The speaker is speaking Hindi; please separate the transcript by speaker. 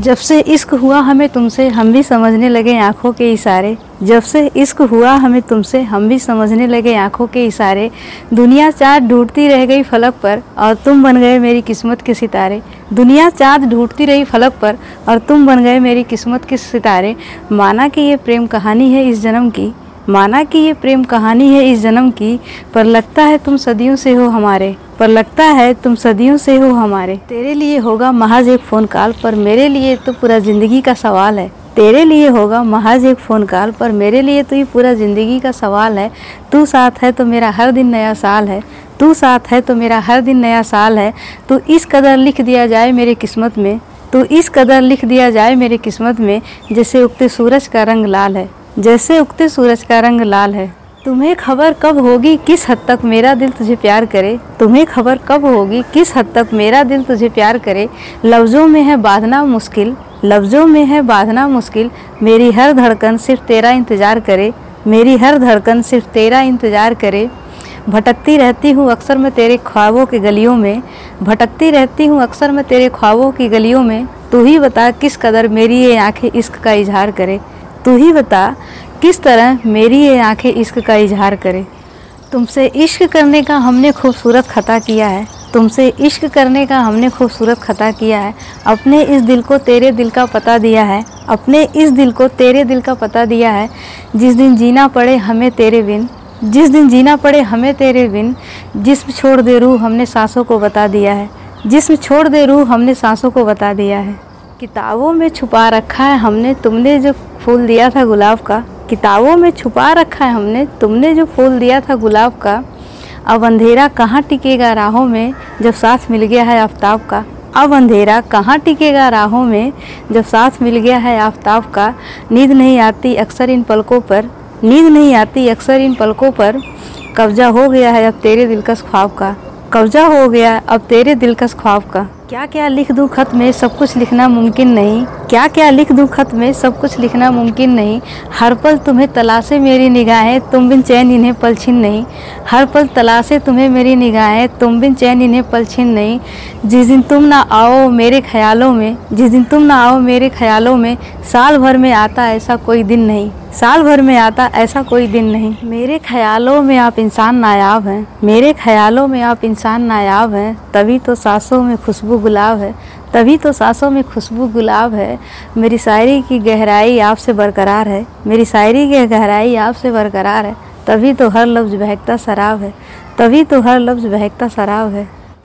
Speaker 1: जब से इश्क हुआ हमें तुमसे, हम भी समझने लगे आँखों के इशारे। जब से इश्क हुआ हमें तुमसे, हम भी समझने लगे आँखों के इशारे। दुनिया चाँद ढूंढती रह गई फलक पर, और तुम बन गए मेरी किस्मत के सितारे। दुनिया चाँद ढूंढती रही फलक पर, और तुम बन गए मेरी किस्मत के सितारे। माना कि ये प्रेम कहानी है इस जन्म की, माना कि ये प्रेम कहानी है इस जन्म की, पर लगता है तुम सदियों से हो हमारे। पर लगता है तुम सदियों से हो हमारे। तेरे लिए होगा महज एक फ़ोन कॉल पर मेरे लिए तो पूरा ज़िंदगी का सवाल है। तेरे लिए होगा महज एक फ़ोन कॉल पर मेरे लिए तो ये पूरा ज़िंदगी का सवाल है। तू साथ है तो मेरा हर दिन नया साल है। तू साथ है तो मेरा हर दिन नया साल है। तो इस कदर लिख दिया जाए मेरी किस्मत में। तो इस कदर लिख दिया जाए मेरी किस्मत में, जैसे उगते सूरज का रंग लाल है। जैसे उगते सूरज का रंग लाल है। तुम्हें खबर कब होगी? किस हद तक मेरा दिल तुझे प्यार करे? तुम्हें खबर कब होगी? किस हद तक मेरा दिल तुझे प्यार करे? लफ्ज़ों में है बांधना मुश्किल, लफ्ज़ों में है बांधना मुश्किल। मेरी हर धड़कन सिर्फ़ तेरा इंतज़ार करे। मेरी हर धड़कन सिर्फ़ तेरा इंतज़ार करे। भटकती रहती हूँ अक्सर मैं तेरे ख्वाबों की गलियों में। भटकती रहती हूँ अक्सर मैं तेरे ख्वाबों की गलियों में। तू ही बता किस कदर मेरी ये आँखें इश्क का इजहार करे। तू ही बता किस तरह मेरी ये आँखें इश्क का इजहार करें? तुमसे इश्क करने का हमने खूबसूरत खता किया है। तुमसे इश्क करने का हमने खूबसूरत खता किया है। अपने इस दिल को तेरे दिल का पता दिया है। अपने इस दिल को तेरे दिल का पता दिया है। जिस दिन जीना पड़े हमें तेरे बिन, जिस दिन जीना पड़े हमें तेरे बिन जिसम छोड़ दे रूह हमने सांसों को बता दिया है। जिसम छोड़ दे रूह हमने सांसों को बता दिया है। किताबों में छुपा रखा है हमने, तुमने जो फूल दिया था गुलाब का किताबों में छुपा रखा है हमने। तुमने जो फूल दिया था गुलाब का, अब अंधेरा कहाँ टिकेगा राहों में जब साथ मिल गया है आफ्ताब का? अब अंधेरा कहाँ टिकेगा राहों में जब साथ मिल गया है आफ्ताब का? नींद नहीं आती अक्सर इन पलकों पर, नींद नहीं आती अक्सर इन पलकों पर। कब्जा हो गया है अब तेरे दिलकश ख्वाब का, कब्जा हो गया अब तेरे दिलकश ख्वाब का। क्या क्या लिख दूँ खत में? सब कुछ लिखना मुमकिन नहीं। क्या क्या लिख दूँ खत में? सब कुछ लिखना मुमकिन नहीं। हर पल तुम्हें तलाशे मेरी निगाहें, तुम बिन चैन इन्हें पलछिन नहीं। हर पल तलाशे तुम्हें मेरी निगाहें, तुम बिन चैन इन्हें पलछिन नहीं। जिस दिन तुम ना आओ मेरे ख्यालों में, जिस दिन तुम ना आओ मेरे ख्यालों में, साल भर में आता ऐसा कोई दिन नहीं। साल भर में आता ऐसा कोई दिन नहीं। मेरे ख्यालों में आप इंसान नायाब हैं। मेरे ख्यालों में आप इंसान नायाब हैं। तभी तो सांसों में खुशबू गुलाब है, तभी तो सांसों में खुशबू गुलाब है। मेरी शायरी की गहराई आपसे बरकरार है, मेरी शायरी की गहराई आपसे बरकरार है, तभी तो हर लफ्ज़ बहकता शराब है, तभी तो हर लफ्ज़ बहकता शराब है।